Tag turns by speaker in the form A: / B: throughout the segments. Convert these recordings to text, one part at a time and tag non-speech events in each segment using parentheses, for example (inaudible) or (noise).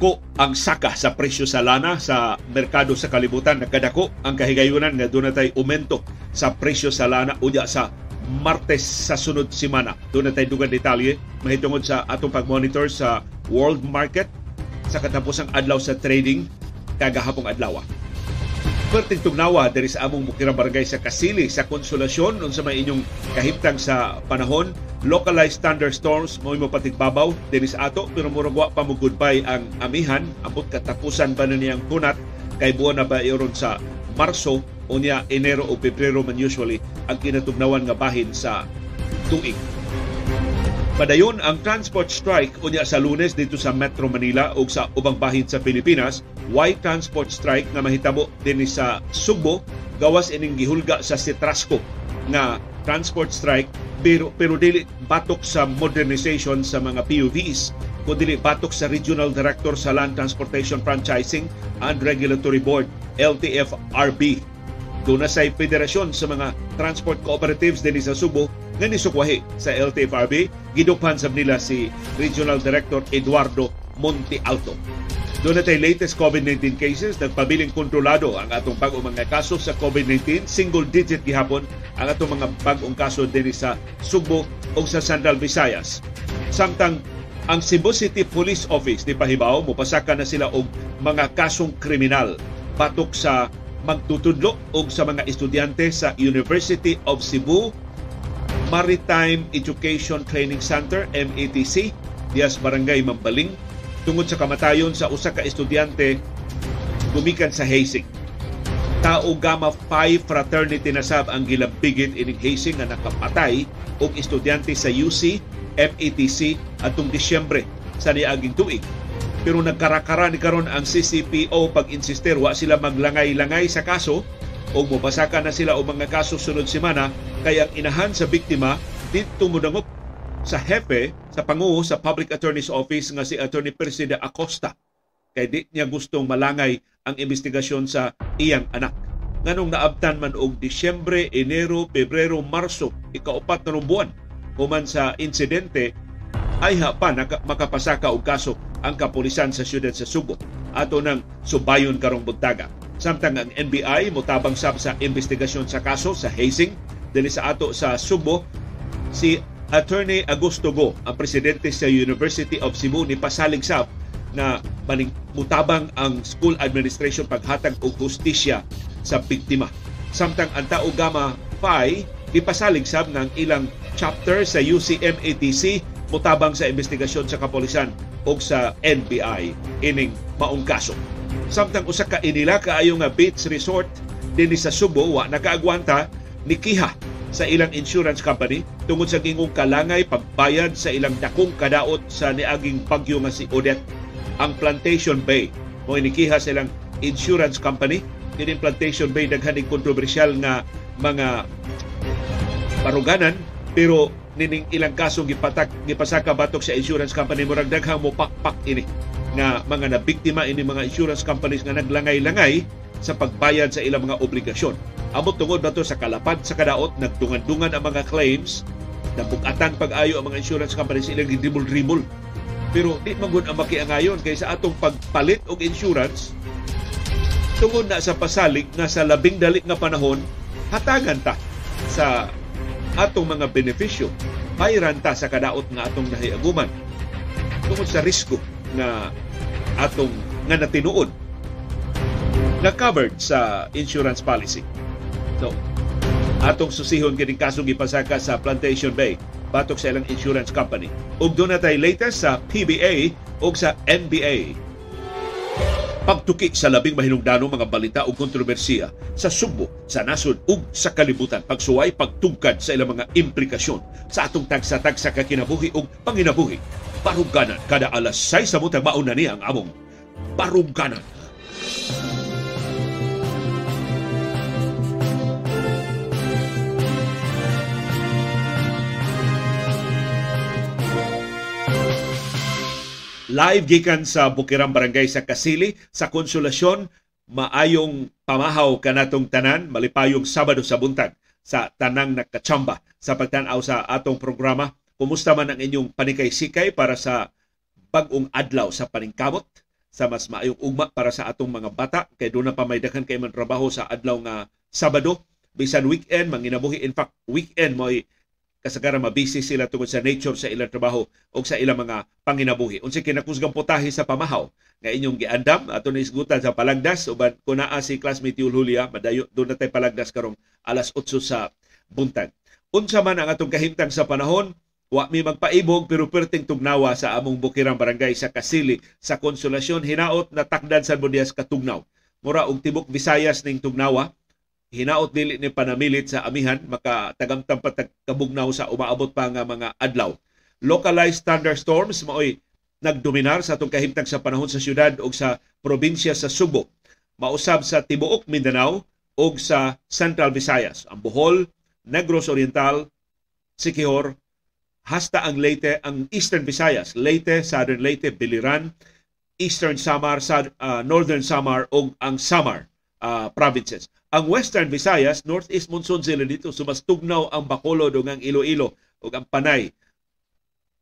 A: Dako ang saka sa presyo sa lana sa merkado sa kalibutan. Nagkadako ang kahigayunan nga doon natay umento sa presyo sa lana unya sa Martes sa sunod simana. Doon natay dugan detalye mahitungod sa atong pag-monitor sa world market sa katapusang adlaw sa trading kagahapong adlaw. Perting tugnawa diri sa among Bukirang Barangay sa Kasili sa konsolasyon unsa may inyong kahimtang sa panahon localized thunderstorms mo mo patigbabaw diri sa ato pero murag wa pa mo goodbye ang amihan abot katapusan ba na niyang kunat kay buwan na ba iron sa Marso unya Enero o Pebrero man usually ang kinatugnawan nga bahin sa tuig. Padayon ang transport strike unya sa Lunes dito sa Metro Manila ug sa ubang bahin sa Pilipinas why transport strike nga mahitabo dinhi sa Subo gawas ining gihulga sa Citrasco nga transport strike pero pero dili batok sa modernization sa mga PUVs kundi batok sa Regional Director sa Land Transportation Franchising and Regulatory Board LTFRB doon na sa federasyon sa mga transport cooperatives din sa Subo nga nisukwahi sa LTFRB gidukhan sa nila si Regional Director Eduardo Monte Alto. Doon na tayo latest COVID-19 cases, nagpabiling kontrolado ang atong bagong mga kaso sa COVID-19. Single digit gihapon ang atong mga bagong kaso din sa Subo o sa Central Visayas. Samtang ang Cebu City Police Office di Pahibaw, mupasaka na sila og mga kasong kriminal batok sa magtutudlo og sa mga estudyante sa University of Cebu Maritime Education Training Center METC Dias Barangay Mambaling tungod sa kamatayon sa usa ka estudyante gumikan sa Hazing. Tao Gamma Phi Fraternity na sab ang gilabigit ining Hazing nga nakapatay og estudyante sa UC METC atong Disyembre sa niaging tuig. Pero nagkarakara ni karon ang CCPO pag-insister wa sila maglangay-langay sa kaso o mupasaka na sila o mga kaso sunod semana kaya ang inahan sa biktima dito mudangop sa hepe sa panguho sa Public Attorney's Office nga si Attorney Persida Acosta kay di niya gustong malangay ang investigasyon sa iyang anak. Nganong naabtan man og Disyembre, Enero, Pebrero, Marso, ikaupat na buwan human sa insidente ay ha pa naka, makapasaka og kaso ang kapulisan sa siyudad sa Subo ato nang subayon karong buntaga. Samtang ang NBI motabang sab sa investigasyon sa kaso sa hazing dinhi sa ato sa Subo si Attorney Augusto Go, ang presidente sa University of Cebu ni pasalig sab na mutabang ang school administration paghatag og hustisya sa biktima. Samtang ang Tao Gamma Phi ipasalig sab ng ilang chapter sa UCMATC mutabang sa investigasyon sa kapolisan o sa NBI ining maong kaso. Samtang usa ka inila kaayo nga beach resort dinhi sa Subo wa nakaagwanta ni Kiha sa ilang insurance company tungod sa gingong kalangay pagbayad sa ilang dakong kadaot sa niaging bagyo nga si Odette. Ang Plantation Bay mo inikiha sa ilang insurance company. Kini Plantation Bay daghan kontrobersyal nga mga paruganan pero nining ilang kaso gipatak gipasaka batok sa insurance company. Murag daghang mo pakpak ini nga mga nabiktima ini mga insurance companies nga naglangay-langay sa pagbayad sa ilang mga obligasyon. Amot tungod bato sa kalapad sa kadaot nagdungan-dungan ang mga claims nabugatan pag-ayo ang mga insurance companies ilang gidrimol-rimol. Pero di man ang makiangayon kay sa atong pagpalit og insurance tungod na sa pasalig nga sa labing dali nga panahon hatagan ta sa atong mga benepisyo bayran ta sa kadaot nga atong nahiaguman tungod sa risko nga atong nga natinuod na covered sa insurance policy. So, atong susihon kining kasong gipasaka sa Plantation Bay batok sa ilang insurance company. Ug doon natay latest sa PBA ug sa NBA pagtuki sa labing mahinungdanong mga balita o kontrobersiya sa Subo, sa nasod ug sa kalibutan. Pagsuway, pagtungkad sa ilang mga implikasyon sa atong tagsa-tagsa kakinabuhi ug panginabuhi. Baruganan kada alas 6 sa mutang mauna niya ang among Baruganan. Live gikan sa Bukirang Barangay sa Kasili sa Konsolasyon maayong pamahaw kanatong tanan malipayong Sabado sa buntag sa tanang nakachamba sa pagtanaw sa atong programa. Kumusta man ang inyong panikay-sikay para sa bagong adlaw sa paningkamot? sa mas maayong ugma para sa atong mga bata kay doon na pa may daghan kay man trabaho sa adlaw nga Sabado bisan weekend manginabuhi in fact weekend mo kasagaran mabisi sila tungod sa nature sa ilang trabaho o sa ilang mga panginabuhi. Unsa kinakusgang putahe sa pamahaw nga inyong giandam ato ni isgutan sa palagdas uban kun naa si classmate Yul Julia madayo doon na tay palagdas karong alas 8 sa buntag. Unsa man ang atong kahimtang sa panahon Wa mi magpaibog pero perting tugnawa sa among bukirang barangay sa Kasili sa Konsolasyon hinaot na takdan sa Budias katugnaw. Mura og tibok Visayas ning tugnawa hinaot dili ni panamilit sa amihan makatagamtam pa kabugnaw sa umaabot pa nga mga adlaw. Localized thunderstorms maoy nagdominar sa atong kahimtang sa panahon sa syudad o sa probinsya sa Subo. Mausab sa tibuok Mindanao o sa Central Visayas, ang Bohol, Negros Oriental, Siquijor, hasta ang Leyte, ang Eastern Visayas, Leyte, Southern Leyte, Biliran, Eastern Samar, uh, Northern Samar o ang Samar uh, provinces. Ang Western Visayas, Northeast monsoon sila dito, sumastugnaw ang Bacolod o ang Iloilo o ang Panay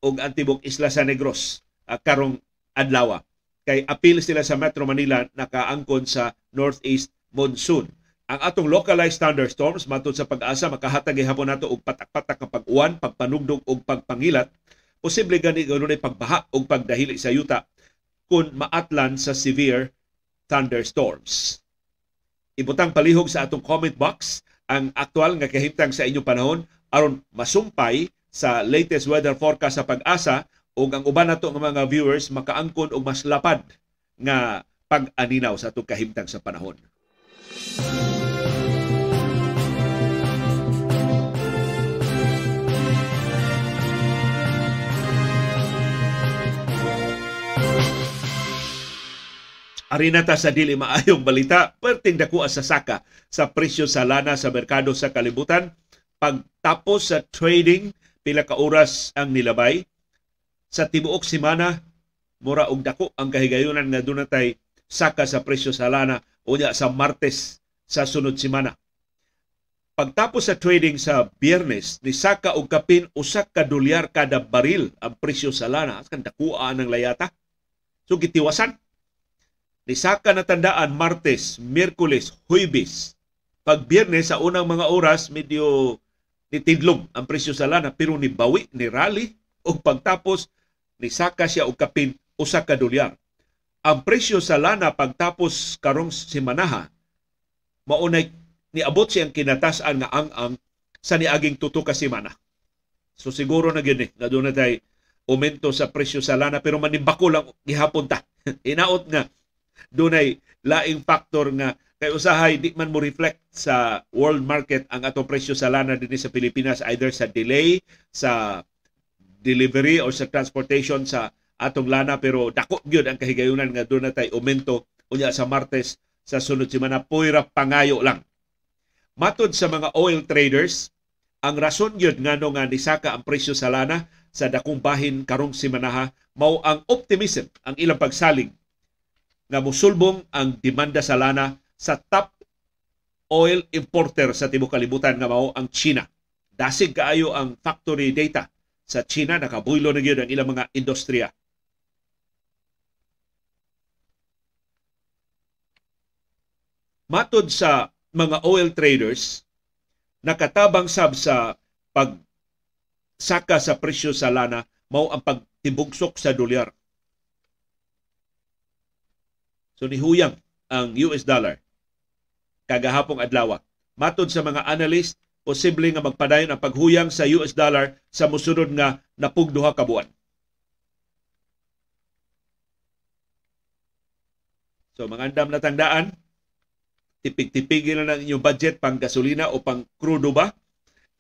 A: o ang Tibok Isla San Negros uh, karong adlaw. Kay apil sila sa Metro Manila nakaangkon sa Northeast monsoon. Ang atong localized thunderstorms matod sa pag-asa makahatag gihapon nato og patak-patak nga pag-uwan, pagpanugdog og pagpangilat. Posible gani ganoon ay pagbaha og pagdahili sa yuta kung maatlan sa severe thunderstorms. Ibutang palihog sa atong comment box ang aktual nga kahimtang sa inyong panahon aron masumpay sa latest weather forecast sa pag-asa ug ang uban nato nga mga viewers makaangkon og mas lapad nga pag-aninaw sa atong kahimtang sa panahon. Arina ta sa dili maayong balita, perting dako sa saka sa presyo sa lana sa merkado sa kalibutan. Pagtapos sa trading, pila ka oras ang nilabay. Sa tibuok semana, mura og dako ang kahigayunan nga dunatay saka sa presyo sa lana unya sa Martes sa sunod semana. Pagtapos sa trading sa Biyernes, ni saka og kapin usak ka dolyar kada baril ang presyo sa lana. Kan dakuan ng layata. So gitiwasan ni Saka na tandaan Martes, Miyerkules, Huybis. Pag Biyernes sa unang mga oras medyo nitidlog ang presyo sa lana pero ni bawi ni rally o pagtapos ni Saka siya og kapin usa ka dolyar. Ang presyo sa lana pagtapos karong simanaha maunay niabot siyang kinatasan nga ang-ang sa niaging tuto ka semana. So siguro na gyud na doon na tay aumento sa presyo sa lana pero manibako lang gihapon ta. (laughs) Inaot nga dunay laing factor nga kay usahay di man mo reflect sa world market ang ato presyo sa lana dinhi sa Pilipinas either sa delay sa delivery or sa transportation sa atong lana pero dako gyud ang kahigayunan nga doon tay aumento unya sa Martes sa sunod semana puira pangayo lang. Matod sa mga oil traders, ang rason gyud ngano nga nisaka ang presyo sa lana sa dakong bahin karong semanaha mao ang optimism ang ilang pagsalig nga musulbong ang demanda sa lana sa top oil importer sa tibuok kalibutan nga mao ang China. Dasig kaayo ang factory data sa China nakabuylo na gyud ang ilang mga industriya. Matod sa mga oil traders, nakatabang sab sa pag saka sa presyo sa lana mao ang pagtibugsok sa dolyar So nihuyang ang US dollar kagahapong adlaw. Matod sa mga analyst, posible nga magpadayon ang paghuyang sa US dollar sa musunod nga napugduha ka buwan. So mga andam na tangdaan, tipig-tipigin na ng inyong budget pang gasolina o pang krudo ba?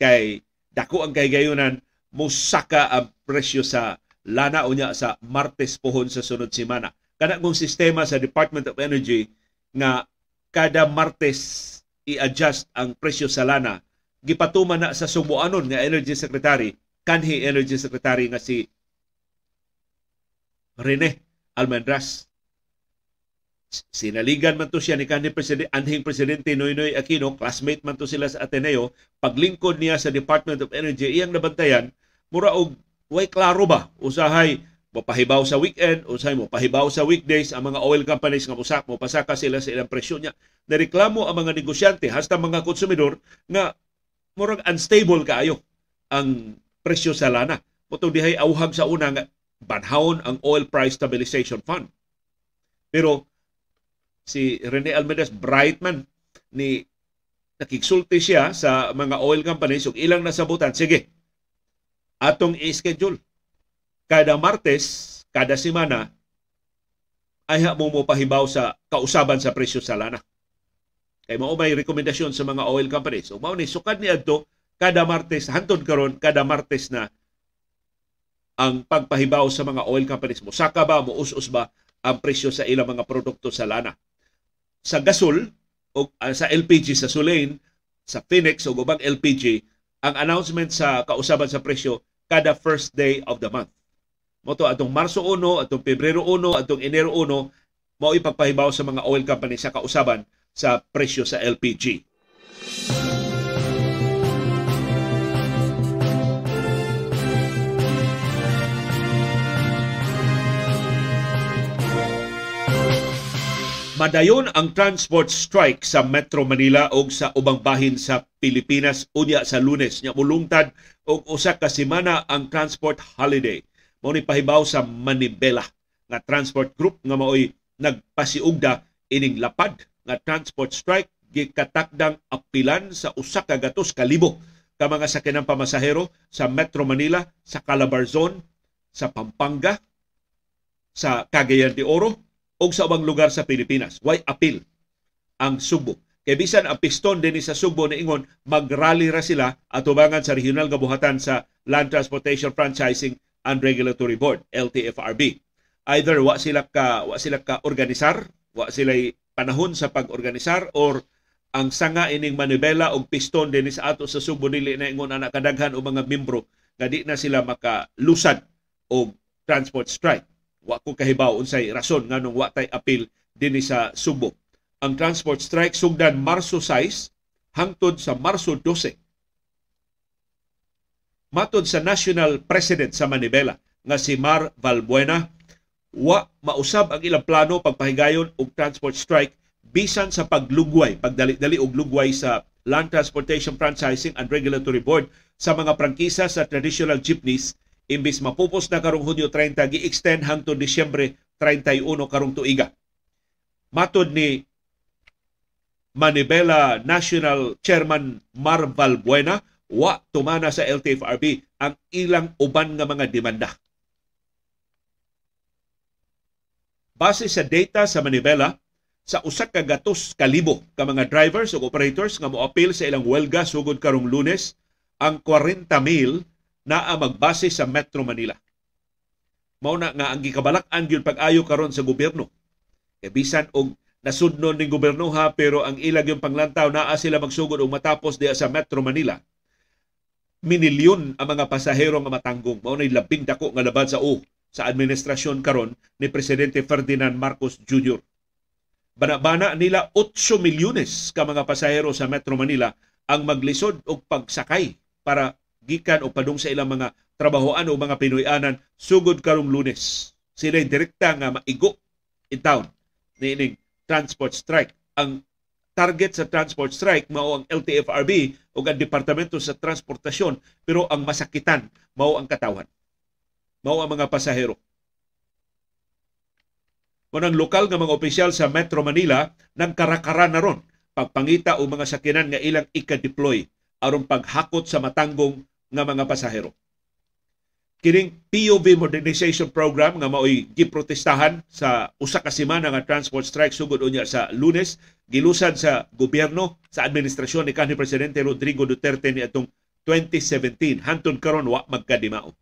A: Kay dako ang kahigayunan musaka ang presyo sa lana o niya sa Martes pohon sa sunod semana kana kong sistema sa Department of Energy nga kada Martes i-adjust ang presyo sa lana. Gipatuman na sa sumuanon nga Energy Secretary kanhi Energy Secretary nga si Rene Almendras. Sinaligan man to siya ni kanhi presidente anhing presidente Noynoy Aquino classmate man to sila sa Ateneo paglingkod niya sa Department of Energy iyang nabantayan mura og way klaro ba? Usahay pahibaw sa weekend unsay mo pahibaw sa weekdays ang mga oil companies nga usak mo pasaka sila sa ilang presyo niya. Nareklamo ang mga negosyante hasta mga konsumidor nga murag unstable kaayo ang presyo sa lana. Motong dihay auhag sa una nga banhawon ang Oil Price Stabilization Fund. Pero si Rene Almedas Brightman ni nakigsulti siya sa mga oil companies ug ilang nasabutan sige atong i-schedule kada Martes kada semana ay mo mo pahibaw sa kausaban sa presyo sa lana kay mao may rekomendasyon sa mga oil companies ug mao ni sukad ni adto kada Martes hantod karon kada Martes na ang pagpahibaw sa mga oil companies mo. Saka ba, mo us ba ang presyo sa ilang mga produkto sa lana. Sa gasol o uh, sa LPG sa Sulain, sa Phoenix o ubang LPG, ang announcement sa kausaban sa presyo kada first day of the month. Mo to atong Marso 1, atong Pebrero 1, atong Enero 1, mao ipagpahibaw sa mga oil company sa kausaban sa presyo sa LPG. Madayon ang transport strike sa Metro Manila o sa ubang bahin sa Pilipinas unya sa Lunes nya mulungtad og usa ka semana ang transport holiday. Mao ni pahibaw sa Manibela nga transport group nga maoy nagpasiugda ining lapad nga transport strike gikatakdang apilan sa usa ka gatos kalibo ka mga sakyanan pamasahero sa Metro Manila, sa Calabarzon, sa Pampanga, sa Cagayan de Oro o sa ubang lugar sa Pilipinas. Why appeal ang Subo? Kay bisan ang piston din sa Subo na ingon, mag-rally ra sila atubangan sa regional nga buhatan sa Land Transportation Franchising and Regulatory Board, LTFRB. Either wa sila ka wa sila ka organisar, wa sila panahon sa pag-organisar or ang sanga ining manibela og piston din sa ato sa Subo dili na ingon anak kadaghan o mga membro nga di na sila makalusad og transport strike wa ko kahibaw unsay rason nganong wa tay apil dinhi sa Subo. Ang transport strike sugdan Marso 6 hangtod sa Marso 12. Matod sa National President sa Manibela nga si Mar Valbuena, wa mausab ang ilang plano pagpahigayon og transport strike bisan sa paglugway, pagdali-dali og lugway sa Land Transportation Franchising and Regulatory Board sa mga prangkisa sa traditional jeepneys imbis mapupos na karong Hunyo 30 gi-extend hangtod Disyembre 31 karong tuiga. Matod ni Manibela National Chairman Mar Valbuena, wa tumana sa LTFRB ang ilang uban nga mga demanda. Base sa data sa Manibela, sa usa ka gatos kalibo ka mga drivers o operators nga moapil sa ilang welga sugod karong Lunes, ang 40 mil naa magbase sa Metro Manila. Mao na nga ang gikabalak-an gyud pag-ayo karon sa gobyerno. E bisan og nasudnon ning gobyerno ha pero ang ilag yung panglantaw naa sila magsugod og matapos diya sa Metro Manila. Minilyon ang mga pasahero nga matanggong. Mao nay labing dako nga laban sa o sa administrasyon karon ni presidente Ferdinand Marcos Jr. Bana-bana nila 8 milyones ka mga pasahero sa Metro Manila ang maglisod og pagsakay para gikan o padung sa ilang mga trabahoan o mga Pinoyanan sugod karong lunes. Sila direkta nga maigo in town ni ining transport strike. Ang target sa transport strike mao ang LTFRB o ang Departamento sa Transportasyon pero ang masakitan mao ang katawan. Mao ang mga pasahero. Manang lokal nga mga opisyal sa Metro Manila nagkarakara na ron pagpangita o mga sakinan nga ilang ika-deploy aron paghakot sa matanggong nga mga pasahero. Kining POV Modernization Program nga maoy giprotestahan sa usa ka semana nga transport strike sugod unya sa Lunes gilusad sa gobyerno sa administrasyon ni kanhi presidente Rodrigo Duterte ni atong 2017 hantod karon wa magkadimao.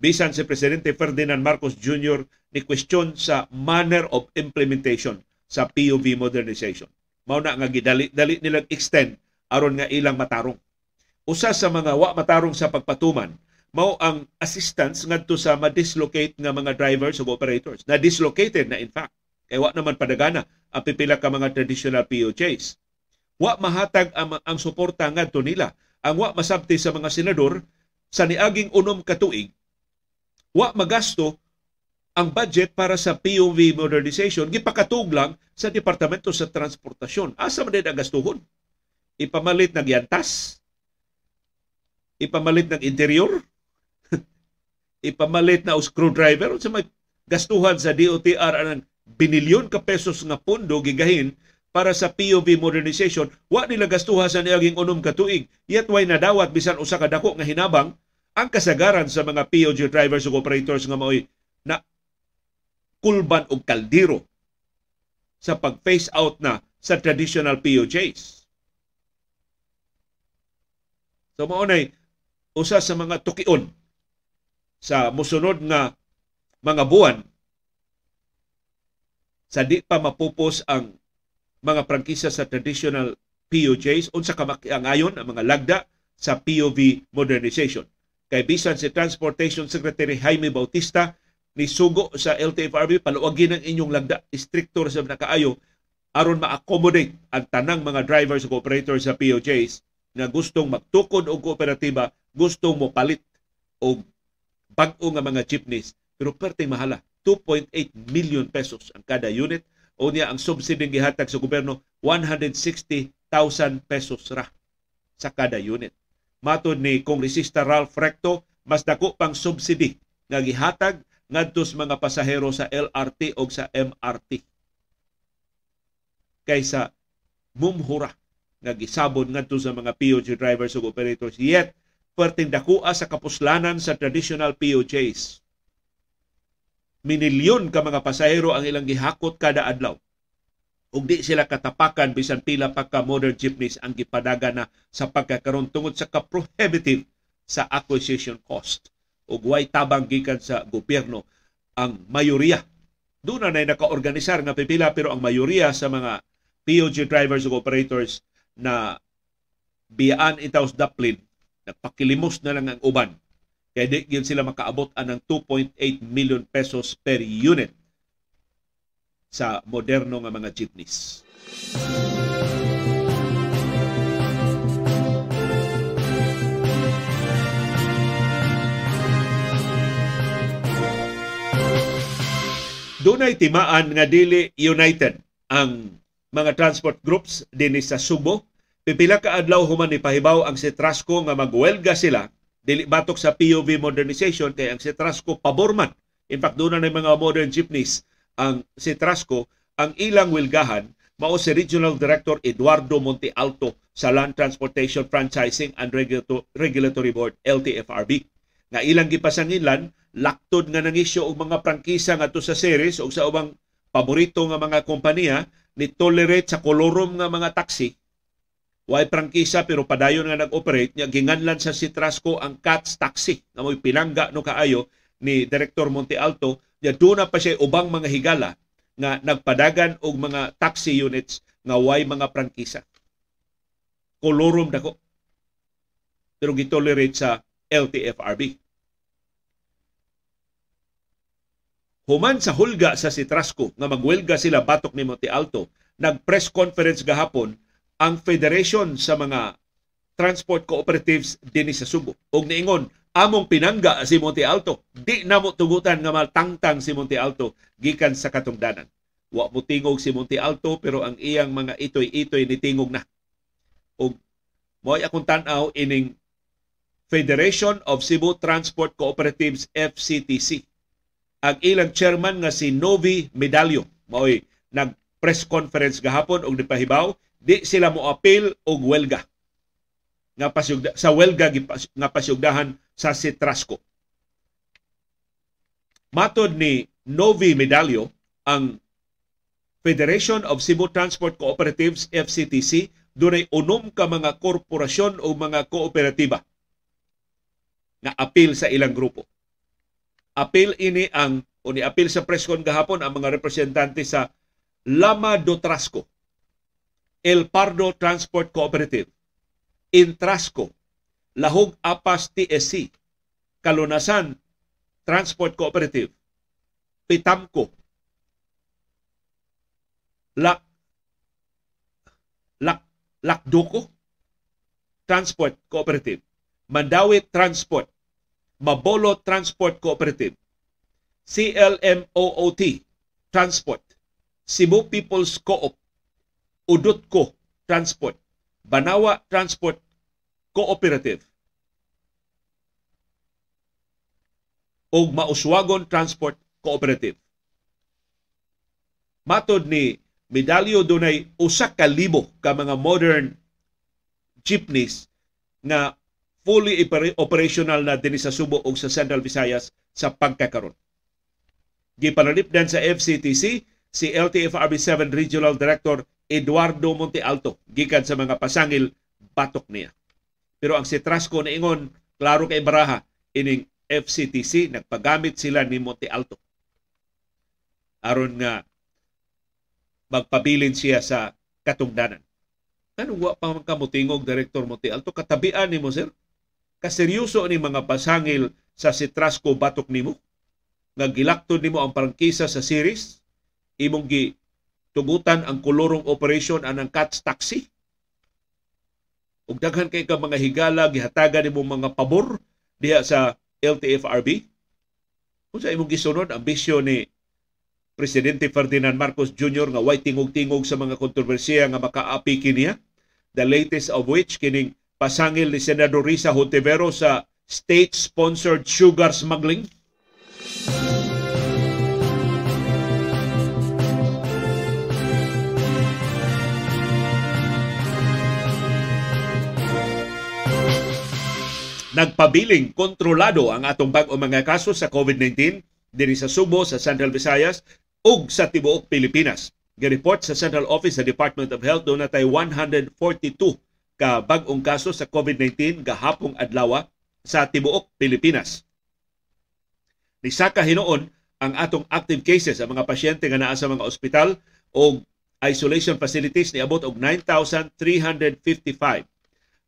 A: Bisan si presidente Ferdinand Marcos Jr. ni question sa manner of implementation sa POV modernization. Mao na nga gidali dali nilang extend aron nga ilang matarong usa sa mga wa matarong sa pagpatuman mao ang assistance ngadto sa ma-dislocate nga mga drivers ug operators. Na dislocated na in fact. Kay wa naman padagana ang pipila ka mga traditional POJs. Wa mahatag ang, ang suporta ngadto nila. Ang wa masabti sa mga senador sa niaging unom ka tuig wa magasto ang budget para sa POV modernization gipakatug lang sa Departamento sa Transportasyon. Asa man ang gastuhon? Ipamalit ng yantas? Ipamalit ng interior? (laughs) Ipamalit na screwdriver? Sa may gastuhan sa DOTR ang binilyon ka pesos nga pondo gigahin para sa POV modernization, wa nila gastuha sa niaging unom ka tuig. Yet way nadawat bisan usa ka dako nga hinabang ang kasagaran sa mga POG drivers ug operators nga mao'y na kulban og kaldiro sa pag-phase out na sa traditional POJs. So mao nay usa sa mga tukion sa musunod nga mga buwan sa di pa mapupos ang mga prangkisa sa traditional POJs unsa ka makiangayon ang mga lagda sa POV modernization. Kay bisan si Transportation Secretary Jaime Bautista ni sugo sa LTFRB paluwagin ang inyong lagda istriktor sa nakaayo aron ma-accommodate ang tanang mga drivers ug operators sa POJs nga gustong magtukod og kooperatiba, gustong mo palit og bag-o nga mga jeepneys pero perting mahala 2.8 million pesos ang kada unit. O niya ang subsidy gihatag sa gobyerno 160,000 pesos ra sa kada unit. Matod ni Kongresista Ralph Recto, mas dako pang subsidy nga gihatag ngadto sa mga pasahero sa LRT o sa MRT kaysa mumhura nga gisabon ngadto sa mga POJ drivers ug operators. Yet perting dakua sa kapuslanan sa traditional POJs minilyon ka mga pasahero ang ilang gihakot kada adlaw ug di sila katapakan bisan pila pa ka modern jeepneys ang gipadaga na sa pagkakaroon tungod sa ka-prohibitive sa acquisition cost ug way tabang gikan sa gobyerno ang mayoriya. Doon na nakaorganisar nga pipila pero ang mayoriya sa mga POG drivers ug operators na biyaan itaw sa Dublin, nagpakilimos na lang ang uban. Kaya di yun sila makaabot ng 2.8 million pesos per unit sa moderno nga mga jeepneys. Dunay timaan nga dili united ang mga transport groups dinhi sa Subo. Pipila ka adlaw human ni pahibaw ang Citrasco nga magwelga sila dili batok sa POV modernization kay ang Citrasco paborman. In fact, doon na mga modern jeepneys ang Citrasco ang ilang wilgahan mao si Regional Director Eduardo Monte Alto sa Land Transportation Franchising and Regulatory Board LTFRB. Nga ilang gipasangilan laktod nga nang isyo og mga prangkisa ngadto sa series o sa ubang paborito nga mga kompanya ni tolerate sa kolorom nga mga taxi way prangkisa pero padayon nga nag-operate nya ginganlan sa Citrasco ang CATS taxi. Nga mo'y pinangga no kaayo ni Director Monte Alto. Nya na pa siya ubang mga higala nga nagpadagan og mga taxi units nga way mga prangkisa. Kolorom dako. Pero gitolerate sa LTFRB Human sa hulga sa Citrasco nga magwelga sila batok ni Monte Alto, nag-press conference gahapon ang Federation sa mga transport cooperatives dinhi sa Subo. Og niingon, among pinangga si Monte Alto, di na mo tugutan nga maltangtang si Monte Alto gikan sa katungdanan. Wa mo tingog si Monte Alto pero ang iyang mga itoy-itoy ni tingog na. Og mo akong tan-aw ining Federation of Cebu Transport Cooperatives FCTC ang ilang chairman nga si Novi Medallo maoy nag press conference gahapon og nipahibaw di sila mo appeal og welga nga pasyugda, sa welga nga pasyugdahan sa Citrasco. Matod ni Novi Medallo ang Federation of Cebu Transport Cooperatives FCTC dunay unom ka mga korporasyon o mga kooperatiba nga apil sa ilang grupo apil ini ang o ni apil sa preskon gahapon ang mga representante sa Lama do Trasco, El Pardo Transport Cooperative, Intrasco, Lahog Apas TSC, Kalunasan Transport Cooperative, Pitamco, Lak Lak Lakdoko Transport Cooperative, Mandawi Transport. Mabolo Transport Cooperative, CLMOOT Transport, Cebu People's Co-op, Udutco Transport, Banawa Transport Cooperative, ug Mauswagon Transport Cooperative. Matod ni Medalyo dunay usa ka libo ka mga modern jeepneys nga fully operational na dinhi sa Subo ug sa Central Visayas sa pagkakaron. Gipanalipdan sa FCTC si LTFRB 7 Regional Director Eduardo Montealto gikan sa mga pasangil batok niya. Pero ang si Trasco na ingon, klaro kay Baraha, ining FCTC, nagpagamit sila ni Montealto. Aron nga magpabilin siya sa katungdanan. Anong wa pa man kamutingog Director Montealto? Katabian ni mo, sir? Kaseryoso ni mga pasangil sa si Trasco batok nimo? Nga gilaktod nimo ang prangkisa sa series? Imong gi tugutan ang kulurong operation anang Cats Taxi? ug daghan kay ka mga higala gihatagan nimo mga pabor diha sa LTFRB unsa imong gisunod ang bisyo ni Presidente Ferdinand Marcos Jr. nga way tingog-tingog sa mga kontrobersiya nga makaapi kiniya the latest of which kining pasangil ni Senador Risa Hontevero sa state-sponsored sugar smuggling nagpabiling kontrolado ang atong bag-o mga kaso sa COVID-19 diri sa Subo, sa Central Visayas ug sa tibuok Pilipinas. Gireport sa Central Office sa Department of Health doon natay 142 ka bag-ong kaso sa COVID-19 gahapong adlaw sa tibuok Pilipinas. Ni saka hinuon ang atong active cases sa mga pasyente nga naa sa mga ospital o isolation facilities ni abot og 9,355.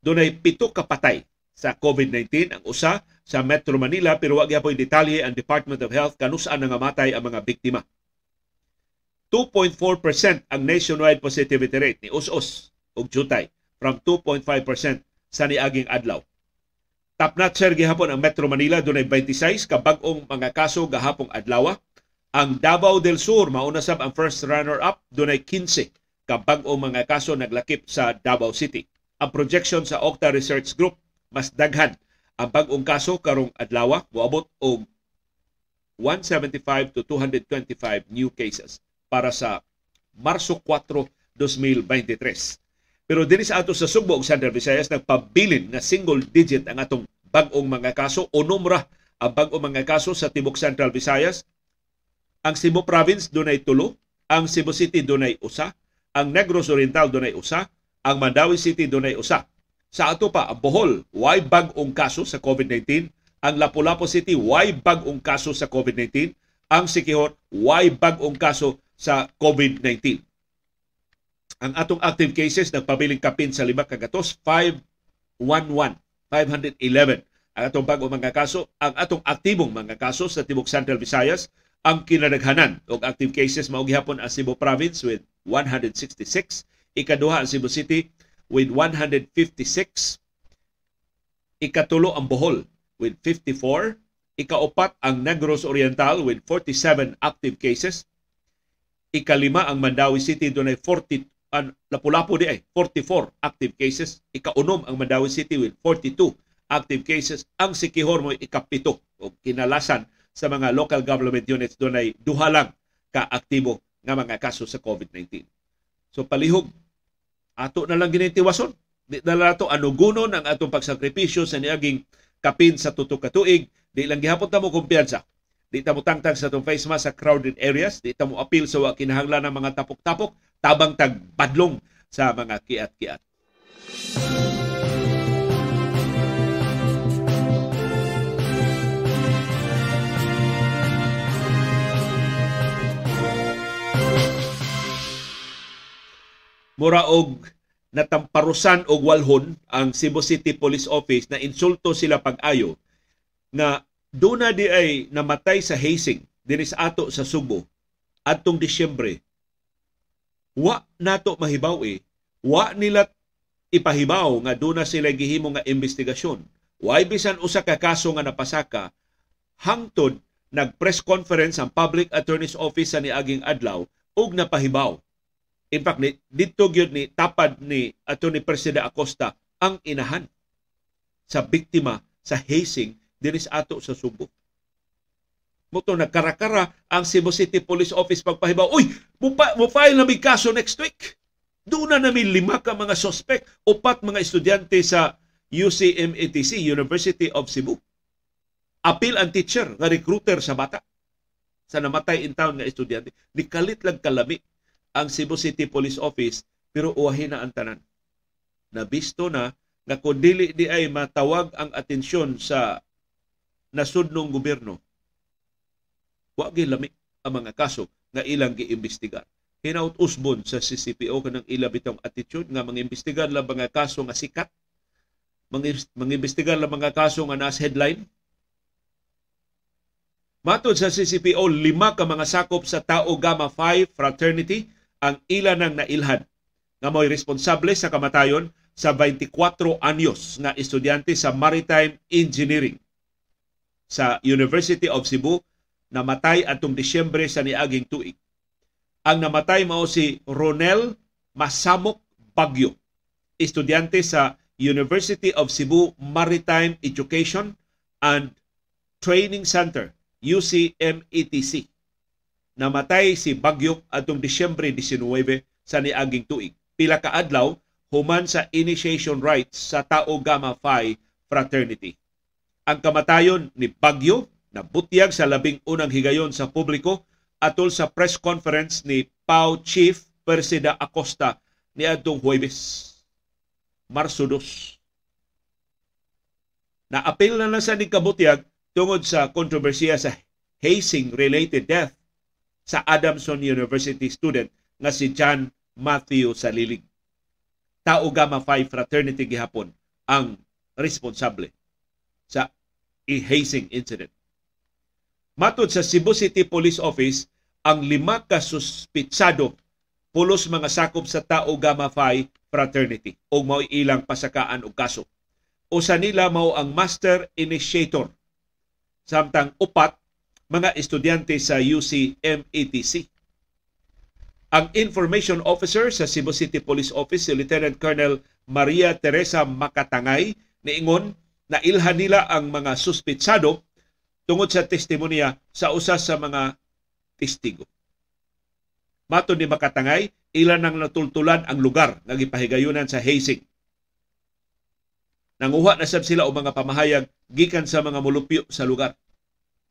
A: Dunay pito ka patay sa COVID-19 ang usa sa Metro Manila pero wa gyapon detalye ang Department of Health kanus-an nangamatay ang mga biktima. 2.4% ang nationwide positivity rate ni us-us og jutay from 2.5% sa niaging adlaw. Top notcher gihapon ang Metro Manila dunay 26 ka bag-ong mga kaso gahapong adlaw. Ang Davao del Sur mauna sab ang first runner-up dunay 15 ka bag-ong mga kaso naglakip sa Davao City. Ang projection sa Octa Research Group mas daghan ang bag-ong kaso karong adlaw moabot og 175 to 225 new cases para sa Marso 4, 2023. Pero dinhi sa ato sa Sugbo ug Central Visayas nagpabilin nga single digit ang atong bag-ong mga kaso o numra ang bag-ong mga kaso sa tibok Central Visayas. Ang Cebu Province dunay tulo, ang Cebu City dunay usa, ang Negros Oriental dunay usa, ang Mandawi City dunay usa. Sa ato pa, Bohol, why bag-ong kaso sa COVID-19. Ang Lapu-Lapu City, why bag-ong kaso sa COVID-19. Ang Sikihor, why bag-ong kaso sa COVID-19. Ang atong active cases nagpabiling kapin sa lima kagatos, 511, 511 ang atong bago mga kaso. Ang atong aktibong mga kaso sa Tibok Central Visayas, ang kinadaghanan og active cases mao gihapon ang Cebu Province with 166, ikaduha ang Cebu City with 156. Ikatulo ang Bohol with 54. Ikaupat ang Negros Oriental with 47 active cases. Ikalima ang Mandawi City doon ay 40 ang Lapu-Lapu di ay 44 active cases. Ikaunom ang Mandawi City with 42 active cases. Ang Sikihor mo ikapito o kinalasan sa mga local government units doon ay duha lang ka-aktibo nga mga kaso sa COVID-19. So palihog ato na lang ginitiwason. Di na lang ato anugunon ang atong pagsakripisyo sa niaging kapin sa tutok katuig. Di lang gihapon ta mo kumpiyansa. Di ta mo tangtang sa atong face mask sa crowded areas. Di ta mo appeal sa wa kinahanglan ng mga tapok-tapok. Tabang tag badlong sa mga kiat-kiat. Mura natamparusan og walhon ang Cebu City Police Office na insulto sila pag-ayo nga duna di ay namatay sa hazing dinhi sa ato sa Subo adtong Disyembre. Wa nato mahibaw eh. Wa nila ipahibaw nga duna sila gihimo nga investigasyon. Way bisan usa ka kaso nga napasaka. Hangtod nag-press conference ang Public Attorney's Office sa niaging adlaw ug napahibaw. In fact, ni, dito gyud ni tapad ni Attorney Presida Acosta ang inahan sa biktima sa hazing dinis ato sa Subo. Moto nagkarakara ang Cebu City Police Office pagpahibaw, Uy, mo file na may kaso next week. Doon na namin lima ka mga suspect, upat mga estudyante sa UCMATC, University of Cebu. Apil ang teacher nga recruiter sa bata sa namatay in town nga estudyante. Nikalit lang kalami ang Cebu City Police Office pero uwahin na ang tanan. Nabisto na nga kung dili di ay matawag ang atensyon sa nasudnong gobyerno, wa lami ang mga kaso nga ilang giimbestigar. Hinaut usbon sa CCPO kanang ila bitong attitude nga mga imbestigar lang mga kaso nga sikat, mga imbestigar lang mga kaso nga nas headline, Matod sa CCPO, lima ka mga sakop sa Tao Gamma Phi Fraternity ang ila nang nailhan nga mo'y responsable sa kamatayon sa 24 anyos nga estudyante sa Maritime Engineering sa University of Cebu namatay atong Disyembre sa niaging tuig. Ang namatay mao si Ronel Masamok Bagyo, estudyante sa University of Cebu Maritime Education and Training Center UCMETC. Namatay si Bagyok atong Disyembre 19 sa niaging tuig. Pila ka adlaw human sa initiation rites sa Tao Gamma Phi Fraternity. Ang kamatayon ni Bagyo na butyag sa labing unang higayon sa publiko atol sa press conference ni PAO Chief Persida Acosta ni adtong Huwebes, Marso 2. Naapil na lang sa ni Kabutyag tungod sa kontrobersiya sa hazing-related death sa Adamson University student nga si John Matthew Salilig. Tao Gamma Phi Fraternity gihapon ang responsable sa i-hazing incident. Matod sa Cebu City Police Office, ang lima ka suspitsado pulos mga sakop sa Tao Gamma Phi Fraternity o mao ilang pasakaan og kaso. Usa nila mao ang master initiator samtang upat mga estudyante sa UCMETC. Ang Information Officer sa Cebu City Police Office, si Lieutenant Colonel Maria Teresa Makatangay, niingon na ilhan nila ang mga suspitsado tungod sa testimonya sa usa sa mga testigo. Mato ni Makatangay, ilan nang natultulan ang lugar nga gipahigayunan sa hazing. Nanguha na sab sila o mga pamahayag gikan sa mga mulupyo sa lugar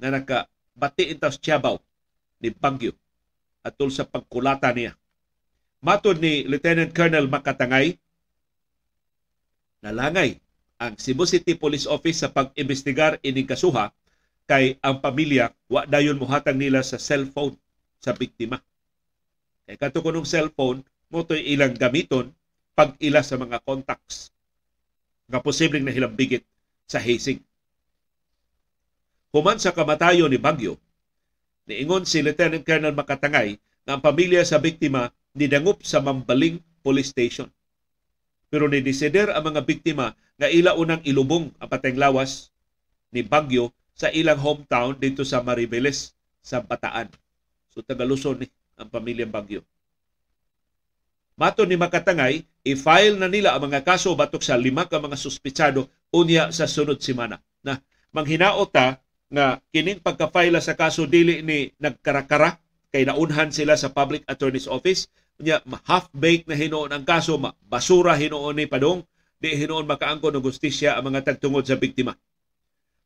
A: na nakabati intaw sa Tiabaw ni Bagyo atol sa pagkulata niya. Matod ni Lieutenant Colonel Makatangay, nalangay ang Cebu City Police Office sa pag-imbestigar ining kasuha kay ang pamilya wa dayon mohatag nila sa cellphone sa biktima. Kay kato kunong cellphone mo ilang gamiton pag ila sa mga contacts nga posibleng nahilambigit sa hazing. Human sa kamatayo ni Bagyo, niingon si Lieutenant Colonel Makatangay na ang pamilya sa biktima nidangup sa Mambaling Police Station. Pero ni-desider ang mga biktima nga ila unang ilubong ang pateng lawas ni Bagyo sa ilang hometown dito sa Maribeles sa Bataan. So Tagaluson ni ang pamilya Bagyo. Mato ni Makatangay, i-file na nila ang mga kaso batok sa lima ka mga suspitsado unya sa sunod semana. Na manghinaot ta nga kining pagka-file sa kaso dili ni nagkarakara kay naunhan sila sa Public Attorney's Office nya half-baked na hinuon ang kaso basura hinuon ni padong di hinuon makaangko ng justisya ang mga tagtungod sa biktima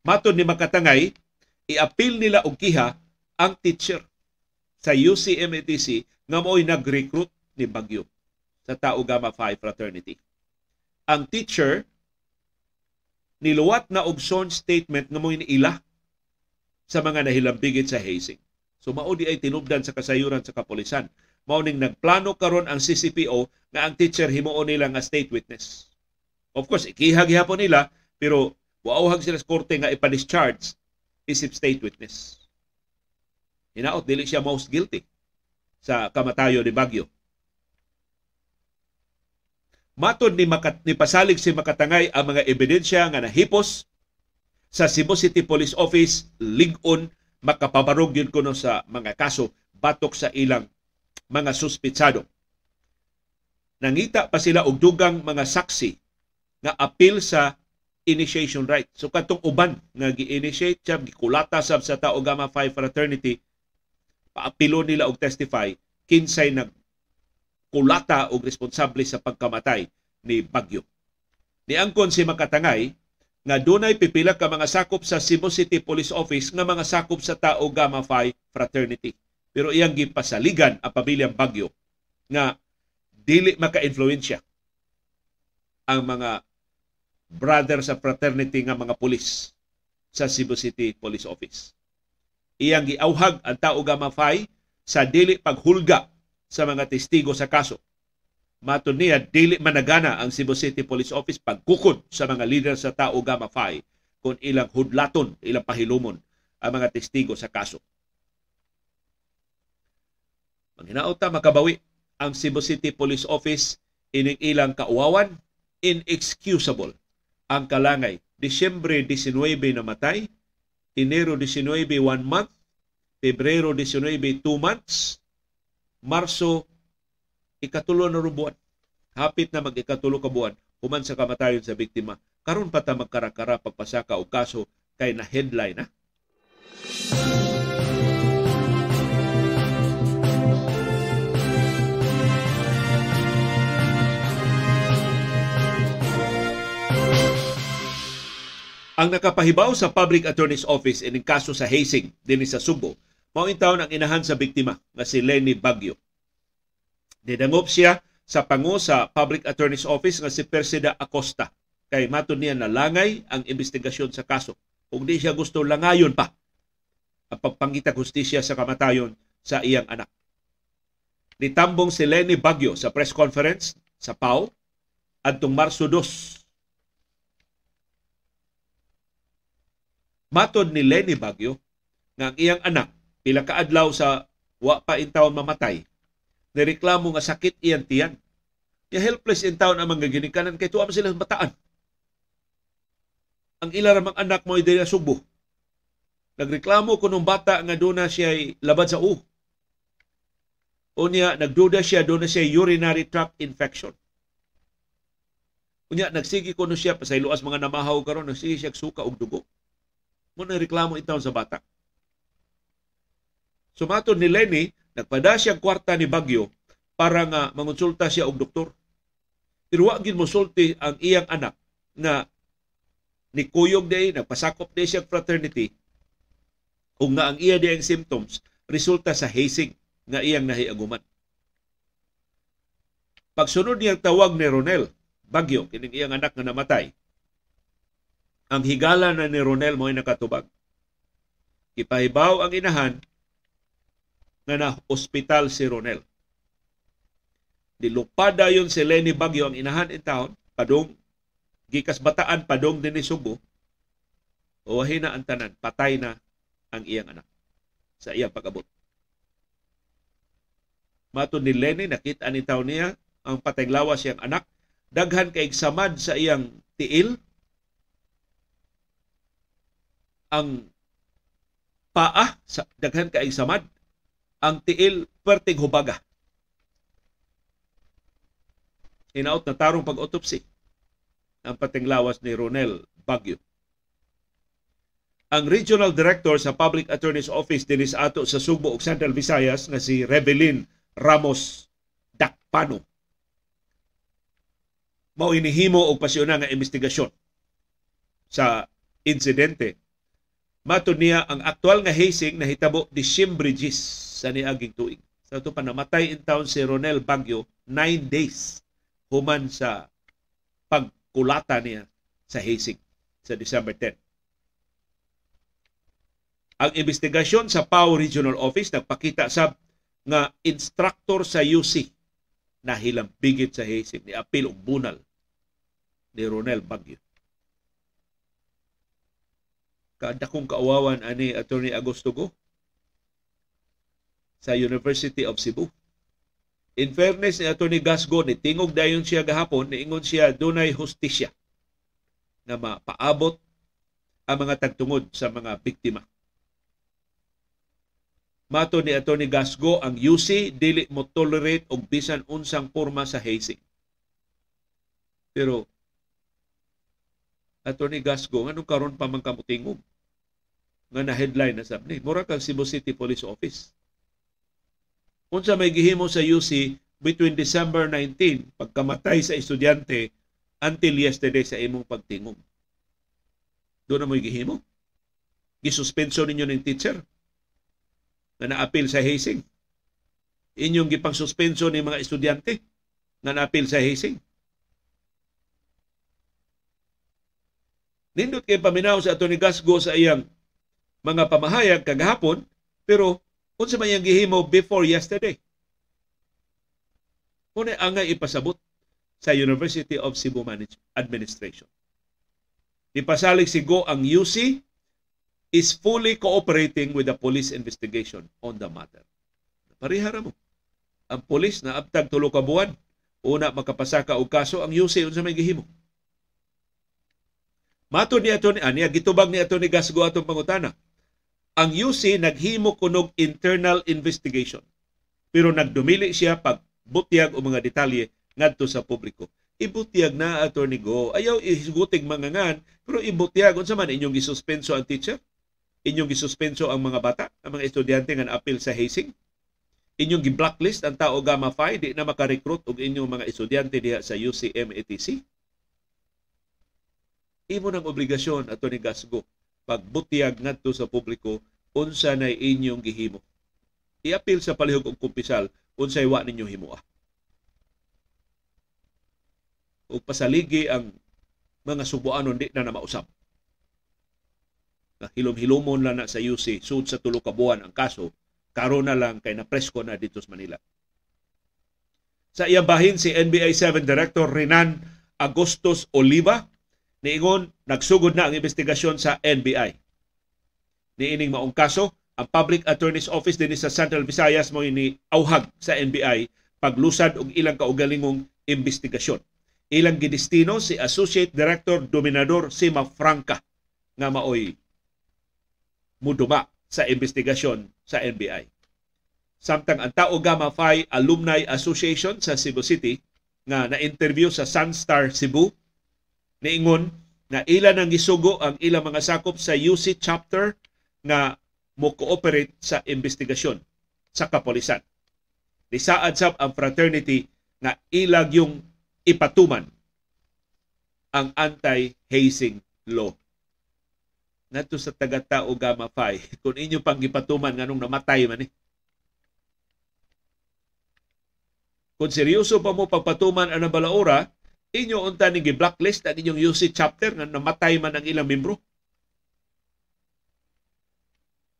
A: matud ni makatangay i-appeal nila og kiha ang teacher sa UCMATC nga mo'y nag-recruit ni Bagyo sa Tao Gamma Phi Fraternity. Ang teacher niluwat na og sworn statement nga mo'y niila sa mga nahilambigit sa hazing. So mao di ay tinubdan sa kasayuran sa kapolisan. Mao ning nagplano karon ang CCPO nga ang teacher himuon nila nga state witness. Of course, ikihag hapon nila pero waawhag sila sa korte nga ipa-discharge isip state witness. Hinaot dili siya most guilty sa kamatayo ni Bagyo. Matod ni, makat, ni pasalig si Makatangay ang mga ebidensya nga nahipos sa Cebu City Police Office ligon makapabarog yun kuno sa mga kaso batok sa ilang mga suspitsado. Nangita pa sila og dugang mga saksi nga appeal sa initiation right. So katong uban nga gi-initiate siya, gikulata sab sa Tao Gamma Phi Fraternity, paapilo nila og testify, kinsay nag kulata og responsable sa pagkamatay ni Bagyo. Niangkon si Makatangay nga dunay pipila ka mga sakop sa Cebu City Police Office nga mga sakop sa Tao Gamma Phi Fraternity. Pero iyang gipasaligan ang pamilyang Bagyo nga dili maka-influensya ang mga brother sa fraternity nga mga pulis sa Cebu City Police Office. Iyang giauhag ang Tao Gamma Phi sa dili paghulga sa mga testigo sa kaso Mato niya, dili managana ang Cebu City Police Office pagkukod sa mga leader sa Tao Gamma Phi kung ilang hudlaton, ilang pahilumon ang mga testigo sa kaso. Manghinaota makabawi ang Cebu City Police Office ining ilang kauwawan, inexcusable ang kalangay. Disyembre 19 namatay, Enero 19 1 month, Pebrero 19 2 months, Marso ikatulo na rubuan. Hapit na mag-ikatulo ka buwan human sa kamatayon sa biktima. Karon pa ta magkarakara pagpasaka og kaso kay na headline na. Ang nakapahibaw sa Public Attorney's Office ining kaso sa hazing dinhi sa Subo, mao ang inahan sa biktima nga si Lenny Bagyo Didangop siya sa pangu sa Public Attorney's Office nga si Persida Acosta. Kay mato niya na langay ang investigasyon sa kaso. Kung di siya gusto langayon pa ang pagpangita justisya sa kamatayon sa iyang anak. Nitambong si Lenny Bagyo sa press conference sa PAO adtong Marso 2. Matod ni Lenny Bagyo nga ang iyang anak pila ka adlaw sa wa pa in taon mamatay nireklamo nga sakit iyan tiyan. Ya helpless in town ang mga ginikanan kay tuwa sila bataan. Ang ila ramang anak mo ay subo. Nagreklamo ko nung bata nga doon na siya labad sa u. Unya, nagduda siya doon na siya urinary tract infection. Unya, nagsigi ko no siya, pasay luas mga namahaw karon nagsigi siya suka og dugo. Muna reklamo itaw sa bata. Sumato ni Lenny, Nagpada siya kwarta ni Bagyo para nga mangonsulta siya og doktor. Pero wa gid mosulti ang iyang anak na ni kuyog day nagpasakop day siya fraternity kung nga ang iya diyang symptoms resulta sa hazing nga iyang nahiaguman. Pagsunod niyang tawag ni Ronel Bagyo, kining iyang anak nga namatay, ang higala na ni Ronel mo'y nakatubag. Ipahibaw ang inahan nga na ospital si Ronel. Dilupada yon si Lenny Bagyo ang inahan in town, padong gikas bataan padong din ni Subo. Uwahin na ang tanan, patay na ang iyang anak sa iyang pag-abot. Mato ni Lenny, nakita ni taon niya ang patay lawas siyang anak, daghan kay samad sa iyang tiil, ang paa, sa, daghan kay samad, ang tiil perting hubaga. Inaot na tarong pag-autopsy ang patinglawas ni Ronel Bagyo. Ang Regional Director sa Public Attorney's Office dinis ato sa Subo ug Central Visayas nga si Revelin Ramos Dakpano. Mao inihimo og pasyona nga investigasyon sa insidente Mato niya ang aktual nga hazing na hitabo Disyembre 10 sa niaging tuig. Sa ito pa namatay in town si Ronel Bagyo 9 days human sa pagkulata niya sa hazing sa December 10. Ang investigasyon sa PAO Regional Office nagpakita sa nga instructor sa UC na hilambigit sa hazing ni apil og bunal ni Ronel Bagyo kada kong kaawawan ani Attorney Agosto Go sa University of Cebu. In fairness ni Attorney Gasgo, ni tingog dayon siya gahapon, niingon siya dunay hustisya na mapaabot ang mga tagtungod sa mga biktima. Mato ni Atty. Gasgo ang UC dili mo tolerate og bisan unsang forma sa hazing. Pero Atty. Gasgo nganong karon pa man kamutingog nga na headline na sabni mura kang Cebu City Police Office. Unsa may gihimo sa UC between December 19 pagkamatay sa estudyante until yesterday sa imong pagtingog. Doon na mo gihimo. Gisuspenso ninyo ng teacher na naapil sa hazing. Inyong gipang suspenso ni mga estudyante na naapil sa hazing. Nindot kay paminaw sa ato ni Gasgo sa iyang mga pamahayag kagahapon, pero unsa iyang gihimo before yesterday. Muna angay ipasabot sa University of Cebu Management Administration. Ipasalig si Go ang UC is fully cooperating with the police investigation on the matter. Parihara mo. Ang polis na abtag tulo ka buwan, una makapasaka og kaso ang UC unsa may gihimo. Mato ni ato ni aniya gitubag ni ato ni Gasgo atong pangutana. Ang UC naghimo kunog internal investigation. Pero nagdumili siya pag butyag o mga detalye ngadto sa publiko. Ibutyag na attorney Go. Ayaw ihisguting mangangan, pero ibutyag unsa man inyong gisuspenso ang teacher? Inyong gisuspenso ang mga bata, ang mga estudyante nga apil sa hazing? Inyong gi-blacklist ang tao Gamma Phi di na maka-recruit og inyong mga estudyante diha sa UCM ETC? Imo ng obligasyon ato ni Gasgo pagbutyag ngadto sa publiko unsa na inyong gihimo. I-appeal sa palihog og kumpisal unsay wa ninyo himuah. O pasaligi ang mga subuanon di na na mausap. Na hilom-hilomon lang na sa UC, sud sa tulo ka buwan ang kaso, karon na lang kay na presko na dito sa Manila. Sa iyang bahin si NBA 7 Director Renan Agustos Oliva niingon nagsugod na ang investigasyon sa NBI. Niining maong kaso, ang Public Attorney's Office din sa Central Visayas mo ini auhag sa NBI paglusad og ilang kaugalingong investigasyon. Ilang gidestino si Associate Director Dominador Sima Franca nga maoy muduma sa investigasyon sa NBI. Samtang ang Tao Gamma Phi Alumni Association sa Cebu City nga na-interview sa Sunstar Cebu niingon na ila nang gisugo ang ilang mga sakop sa UC chapter nga mo cooperate sa investigasyon sa kapolisan. Lisaad sab ang fraternity nga ilag yung ipatuman ang anti-hazing law. Nato sa taga-tao Gamma Phi, (laughs) kung inyo pang gipatuman nganong namatay man eh. Kung seryoso pa mo pagpatuman ang balaura, inyo unta ni blacklist ang inyong UC chapter nga namatay man ang ilang membro.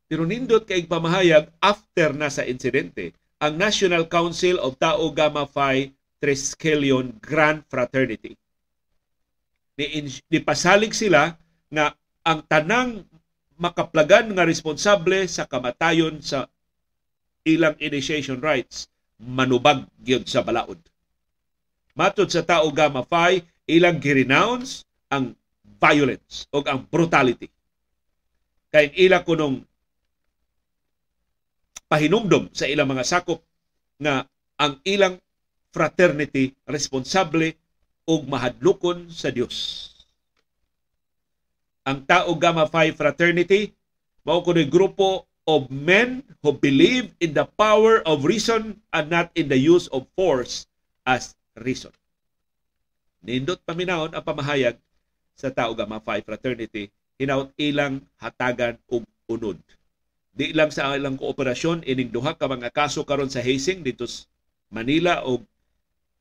A: Pero nindot kay pamahayag after na sa insidente ang National Council of Tao Gamma Phi Triskelion Grand Fraternity. Ni, pasalig sila nga ang tanang makaplagan nga responsable sa kamatayon sa ilang initiation rites manubag gyud sa balaod. Matod sa tao Gamma Phi, ilang girenounce ang violence o ang brutality. Kay ila kunong pahinumdom sa ilang mga sakop nga ang ilang fraternity responsable og mahadlukon sa Dios. Ang Tao Gamma Phi Fraternity mao kuno'y grupo of men who believe in the power of reason and not in the use of force as reason. Nindot paminahon ang pamahayag sa Tao Gamma Phi Fraternity hinaut ilang hatagan og unod di lang sa ilang kooperasyon ining duha ka mga kaso karon sa hazing dito sa Manila o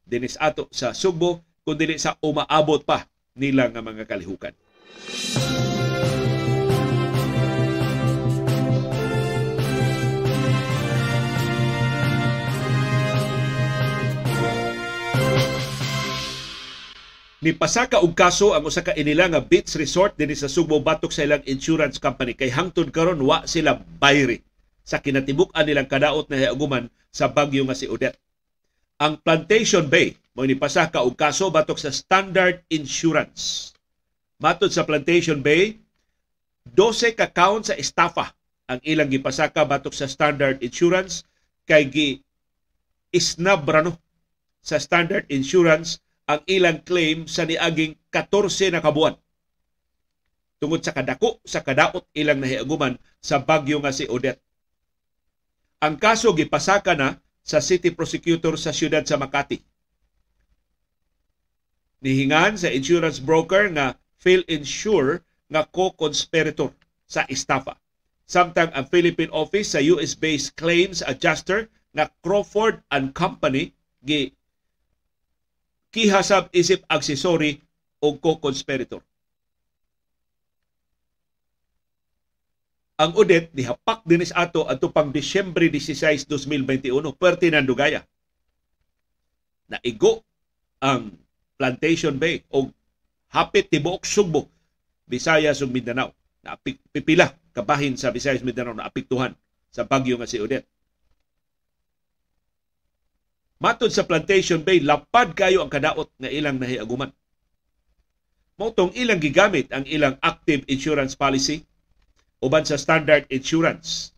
A: dinis ato sa Sugbo kundi sa umaabot pa nila nga mga kalihukan. Ni pasaka og kaso ang usa ka inila nga beach resort dinhi sa Subo batok sa ilang insurance company kay hangtod karon wa sila bayri sa kinatibuk-an nilang kadaot na hiaguman sa bagyo nga si Odette. Ang Plantation Bay mo ni pasaka og kaso batok sa Standard Insurance. Matod sa Plantation Bay, 12 ka count sa estafa ang ilang gipasaka batok sa Standard Insurance kay gi isnab no sa Standard Insurance ang ilang claim sa niaging 14 na kabuan tungod sa kadako sa kadaot ilang nahiaguman sa bagyo nga si Odette. Ang kaso gipasaka na sa City Prosecutor sa siyudad sa Makati. Nihingan sa insurance broker nga Phil Insure nga co-conspirator sa estafa. Samtang ang Philippine Office sa US-based claims adjuster nga Crawford and Company gi kihasab isip aksesori o co-conspirator. Ang audit nihapak dinis ato adto pang Disyembre 16, 2021 perti nandugaya. Naigo ang Plantation Bay o hapit tibuok Sugbo, Visayas ug Mindanao. Na pipila kabahin sa Visayas Mindanao na apektuhan sa bagyo nga si Odette. Matod sa Plantation Bay, lapad kayo ang kadaot nga ilang nahiaguman. Motong ilang gigamit ang ilang active insurance policy uban sa standard insurance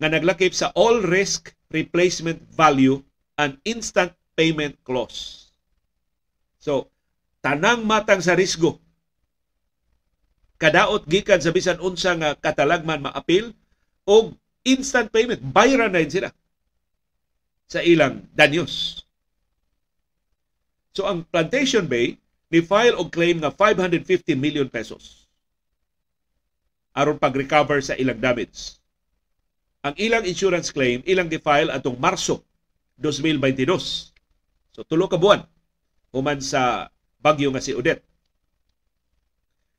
A: nga naglakip sa all risk replacement value and instant payment clause. So, tanang matang sa risgo kadaot gikan sa bisan unsa nga katalagman maapil o instant payment bayaran na sila sa ilang danyos. So ang Plantation Bay ni file og claim nga 550 million pesos aron pag-recover sa ilang damage. Ang ilang insurance claim ilang gi-file atong Marso 2022. So tulo ka buwan human sa bagyo nga si Odette.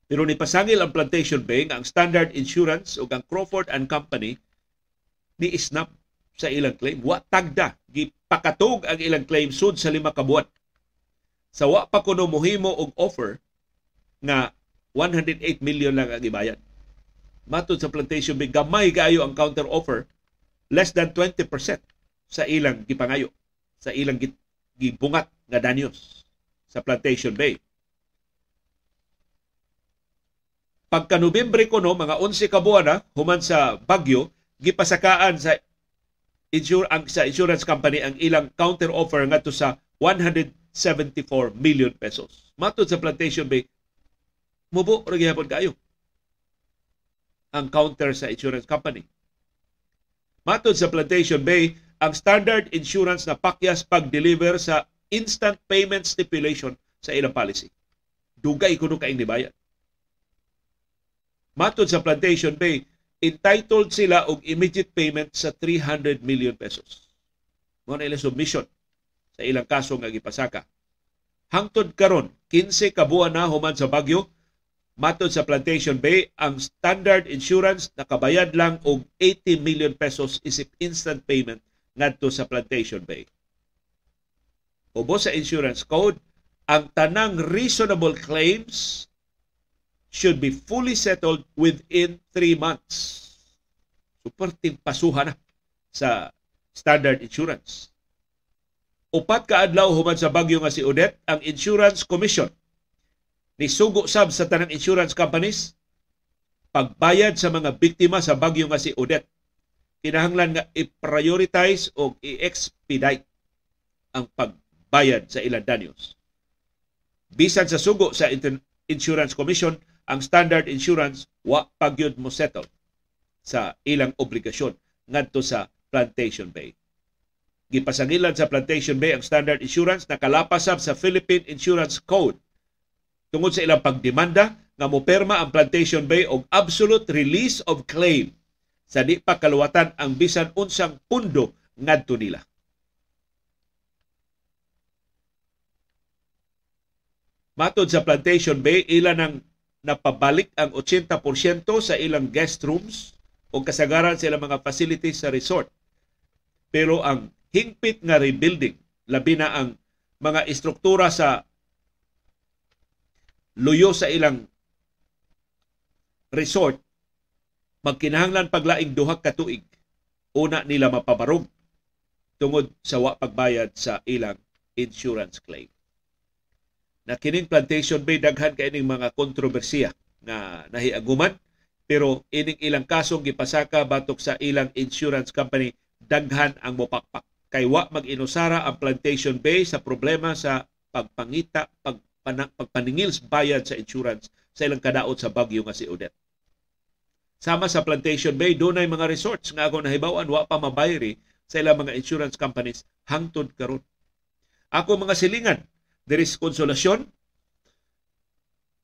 A: Pero ni pasangil ang Plantation Bay nga ang Standard Insurance o ang Crawford and Company ni isnap sa ilang claim. Wa tagda, gipakatog ang ilang claim sud sa lima ka. Sa wa pa kuno mohimo og offer nga 108 million lang ang ibayad matod sa plantation bay gamay kaayo ang counter offer less than 20% sa ilang gipangayo sa ilang gibungat nga danyos sa plantation bay pagka Nobyembre kuno mga 11 ka buwan na human sa bagyo gipasakaan sa insure ang sa insurance company ang ilang counter offer ngadto sa 174 million pesos. Matod sa Plantation Bay, mubo ra gyapon kayo ang counter sa insurance company. Matod sa Plantation Bay, ang standard insurance na pakyas pag-deliver sa instant payment stipulation sa ilang policy. Dugay kuno kaing nibayad. Matod sa Plantation Bay, entitled sila og immediate payment sa 300 million pesos. Mo na ilang submission sa ilang kaso nga gipasaka. Hangtod karon 15 ka buwan na human sa bagyo, Matod sa Plantation Bay, ang standard insurance nakabayad lang og 80 million pesos isip instant payment ngadto sa Plantation Bay. Ubo sa insurance code, ang tanang reasonable claims should be fully settled within 3 months. Super pasuhan na sa standard insurance. Upat ka adlaw human sa bagyo nga si Odette, ang Insurance Commission ni sugo sab sa tanang insurance companies pagbayad sa mga biktima sa bagyo nga si Odette. Kinahanglan nga i-prioritize o i-expedite ang pagbayad sa ilang danyos. Bisan sa sugo sa Insurance Commission, ang standard insurance wa pagyud mo settle sa ilang obligasyon ngadto sa Plantation Bay. Gipasangilan sa Plantation Bay ang standard insurance nakalapasab sa Philippine Insurance Code tungod sa ilang pagdemanda nga moperma ang Plantation Bay og absolute release of claim sa di pa kaluwatan ang bisan unsang pundo ngadto nila. Matod sa Plantation Bay, ilan nang napabalik ang 80% sa ilang guest rooms o kasagaran sa ilang mga facilities sa resort. Pero ang hingpit nga rebuilding, labi na ang mga istruktura sa luyo sa ilang resort, magkinahanglan paglaing duha ka tuig una nila mapabarog tungod sa wa pagbayad sa ilang insurance claim. Na kining plantation bay daghan kay ning mga kontrobersiya nga nahiaguman pero ining ilang kasong gipasaka batok sa ilang insurance company daghan ang mopakpak kay wa mag-inusara ang Plantation Bay sa problema sa pagpangita pag pagpaningil bayad sa insurance sa ilang kadaot sa bagyo nga si Odette. Sama sa Plantation Bay, doon ay mga resorts nga ako nahibawan, wa pa mabayri sa ilang mga insurance companies hangtod karon. Ako mga silingan, there is konsolasyon.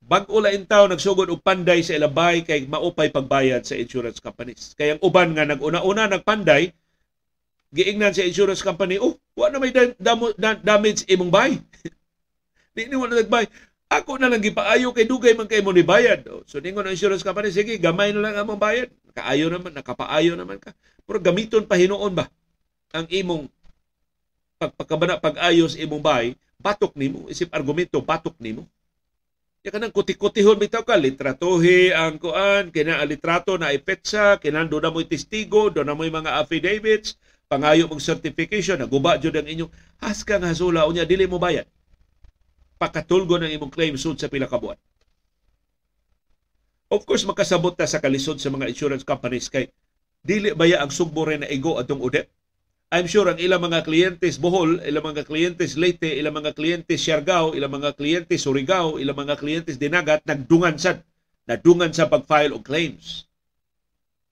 A: Bag-o lain tao nagsugod og panday sa ilang bahay kay maupay pagbayad sa insurance companies. Kaya ang uban nga nag-una-una nagpanday, giingnan sa insurance company, oh, wa na may damage imong bahay. (laughs) Di ni wala nagbay. Ako na lang gipaayo kay dugay man kay mo ni bayad. So ningon ang insurance company, sige, gamay na lang among bayad. Kaayo naman, nakapaayo naman ka. Pero gamiton pa hinuon ba ang imong pagpakabana pag-ayos imong bahay, batok nimo, isip argumento batok nimo. Ya kanang kuti-kutihon bitaw ka, litratuhi ang kuan, kina litrato na ipetsa, kinando na mo'y testigo, do na mo'y mga affidavits, pangayo mong certification, naguba jud ang inyong haska nga hasula unya dili mo bayad. Pakatulgo ng imong claim sud sa pila ka buwan. Of course, makasabot ta sa kalisod sa mga insurance companies kay dili baya ang sugbo na igo atong udet I'm sure ang ilang mga kliyentes Bohol, ilang mga kliyentes Leyte, ilang mga kliyentes Siargao, ilang mga kliyentes Surigao, ilang mga kliyentes Dinagat, nagdungan sad. Nadungan sa pag-file og claims.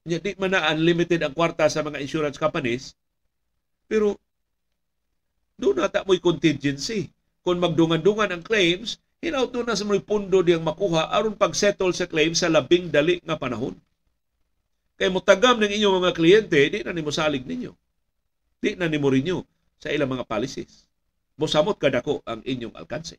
A: Nya di man na unlimited ang kwarta sa mga insurance companies, pero doon nata mo'y contingency. Kung magdungan-dungan ang claims, hinaut na sa mga pundo diyang makuha aron pag-settle sa claims sa labing dali nga panahon. Kay mutagam ng inyong mga kliyente, di na ni salig ninyo di na ni Mourinho sa ilang mga policies. Mosamot kadako ang inyong alkanse.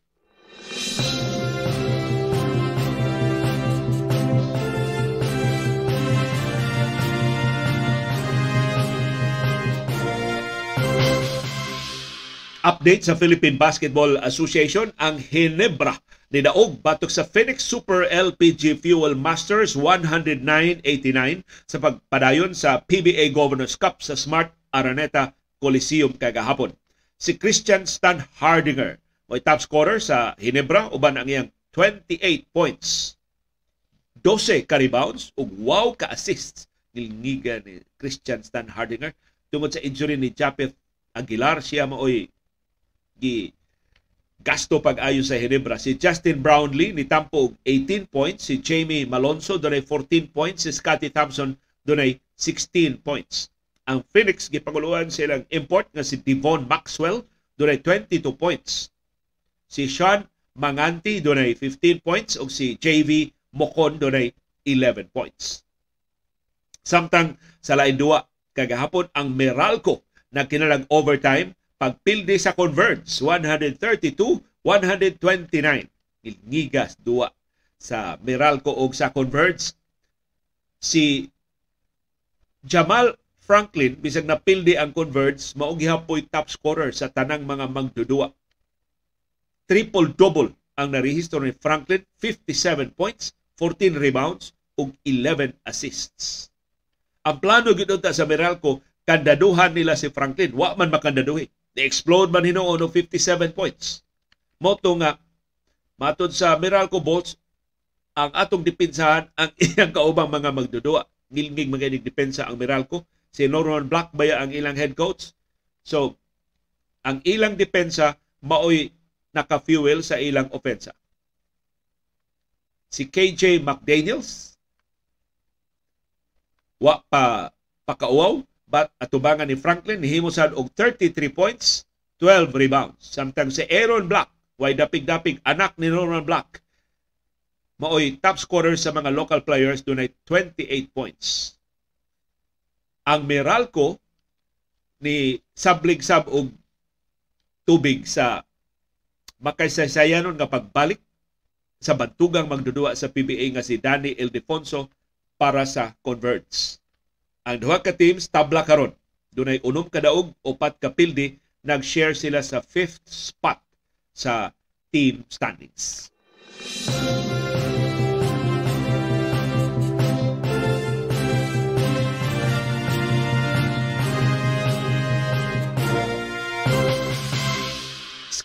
A: Update sa Philippine Basketball Association, ang Hinebra ni Daog batok sa Phoenix Super LPG Fuel Masters 109.89 sa pagpadayon sa PBA Governors Cup sa Smart Araneta Coliseum kagahapon. Si Christian Stan Hardinger mo'y top scorer sa Hinebra uban ang iyang 28 points. 12 ka rebounds ug wow ka assists nilngiga ni Christian Stan Hardinger tungod sa injury ni Japeth Aguilar siya maoy gi gasto pag-ayo sa Hinebra. Si Justin Brownlee ni tampo 18 points, si Jamie Malonzo dunay 14 points, si Scotty Thompson dunay 16 points. Ang Phoenix gipanguluan silang import nga si Devon Maxwell dunay 22 points. Si Sean Manganti dunay 15 points ug si JV Mocon dunay 11 points. Samtang sa lain duwa kagahapon ang Meralco na kinalag overtime pagpildi sa Converge 132-129. Ilngigas duwa sa Meralco og sa Converge si Jamal Franklin bisag napildi ang Converge mao gihapoy top scorer sa tanang mga magdudua. Triple-double ang narehistro ni Franklin, 57 points, 14 rebounds ug 11 assists. Ang plano gid sa Meralco kandaduhan nila si Franklin, wa man makandaduhi. Ni-explode man hinuon og 57 points. Moto nga matod sa Meralco Bolts ang atong dipinsahan ang (laughs) iyang kaubang mga magdudua. Ngilngig mga depensa ang Meralco si Norman Black baya ang ilang head coach. So, ang ilang depensa maoy naka-fuel sa ilang opensa. Si KJ McDaniels wa pa pakauaw but atubangan ni Franklin himo sad og 33 points, 12 rebounds. Samtang si Aaron Black way dapig-dapig anak ni Norman Black maoy top scorer sa mga local players dunay 28 points ang Meralco ni sablig sab og tubig sa makaysaysayanon nga pagbalik sa bantugang magdudua sa PBA nga si Danny Ildefonso para sa Converts. Ang duha ka teams tabla karon. Dunay unom ka daog, upat ka pildi, nag-share sila sa fifth spot sa team standings.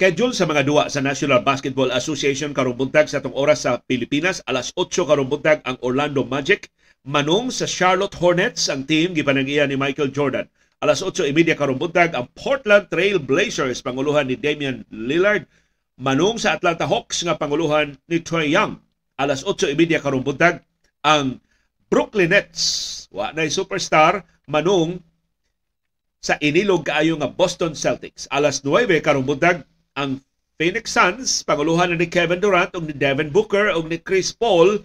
A: Schedule sa mga duwa sa National Basketball Association karong buntag sa tong oras sa Pilipinas. Alas 8 karong buntag ang Orlando Magic manung sa Charlotte Hornets. Ang team gipanag-iya ni Michael Jordan. Alas 8:30 karong buntag ang Portland Trail Blazers panguluhan ni Damian Lillard manung sa Atlanta Hawks nga panguluhan ni Trae Young. Alas 8:30 karong buntag ang Brooklyn Nets. Wa na superstar manung sa inilog kaayo nga Boston Celtics. Alas 9 karong buntag ang Phoenix Suns panguluhan ni Kevin Durant ug ni Devin Booker ug ni Chris Paul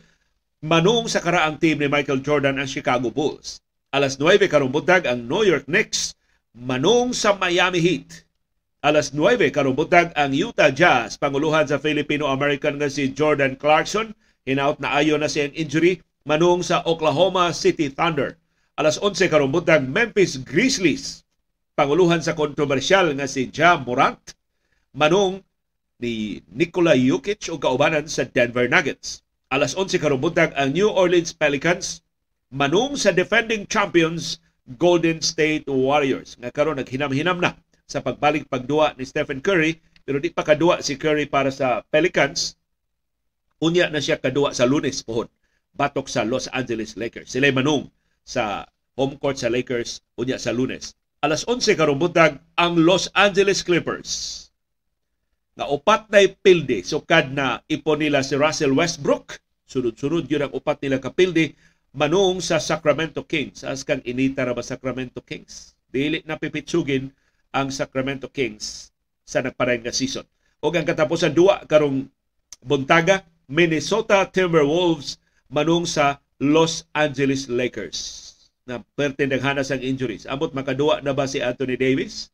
A: manung sa karaang team ni Michael Jordan ang Chicago Bulls. Alas 9 karong buntag ang New York Knicks manung sa Miami Heat. Alas 9 karong buntag ang Utah Jazz panguluhan sa Filipino-American nga si Jordan Clarkson hinaut na ayo na siyang injury manung sa Oklahoma City Thunder. Alas 11 karong buntag Memphis Grizzlies panguluhan sa kontrobersyal nga si Ja Morant manung ni Nikola Jokic o kaubanan sa Denver Nuggets. Alas 11 karong buntag ang New Orleans Pelicans manung sa defending champions Golden State Warriors nga karon naghinam-hinam na sa pagbalik pagduwa ni Stephen Curry pero di pa kaduwa si Curry para sa Pelicans. Unya na siya kaduwa sa Lunes pohon batok sa Los Angeles Lakers. Sila manung sa home court sa Lakers unya sa Lunes alas 11 karong buntag ang Los Angeles Clippers nga upat na pilde sukad na ipon nila si Russell Westbrook. Sunod-sunod yun ang upat nila kapilde manung sa Sacramento Kings. As kang inita ra ba Sacramento Kings? Dili na pipitsugin ang Sacramento Kings sa nagparay nga season. O ang katapusan duwa karong buntaga Minnesota Timberwolves manung sa Los Angeles Lakers. Na pertindaghanas ang injuries. Amot makaduwa na ba si Anthony Davis?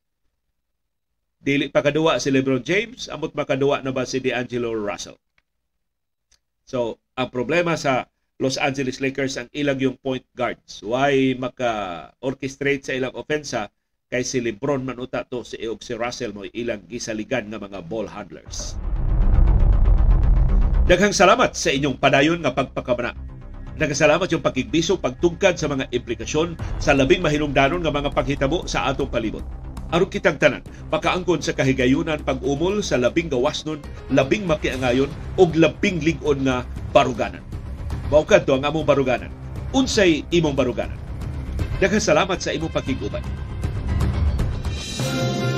A: Dili pa kaduwa si LeBron James, amot makaduwa na ba si D'Angelo Russell? So, ang problema sa Los Angeles Lakers ang ilang yung point guards. Why maka-orchestrate sa ilang ofensa kay si LeBron man uta to si Eog si Russell mo ilang gisaligan nga mga ball handlers. Daghang salamat sa inyong padayon nga pagpakamana Nagasalamat yung pakigbisog pagtungkad sa mga implikasyon sa labing mahinungdanon nga mga paghitabo sa atong palibot. Aron kitang tanan, pakaangkon sa kahigayunan pag-umol sa labing gawasnon, labing makiangayon o labing lingon nga baruganan. Maukad to ang among baruganan. Unsay imong baruganan. Daghang salamat sa imong pakiguban. Thank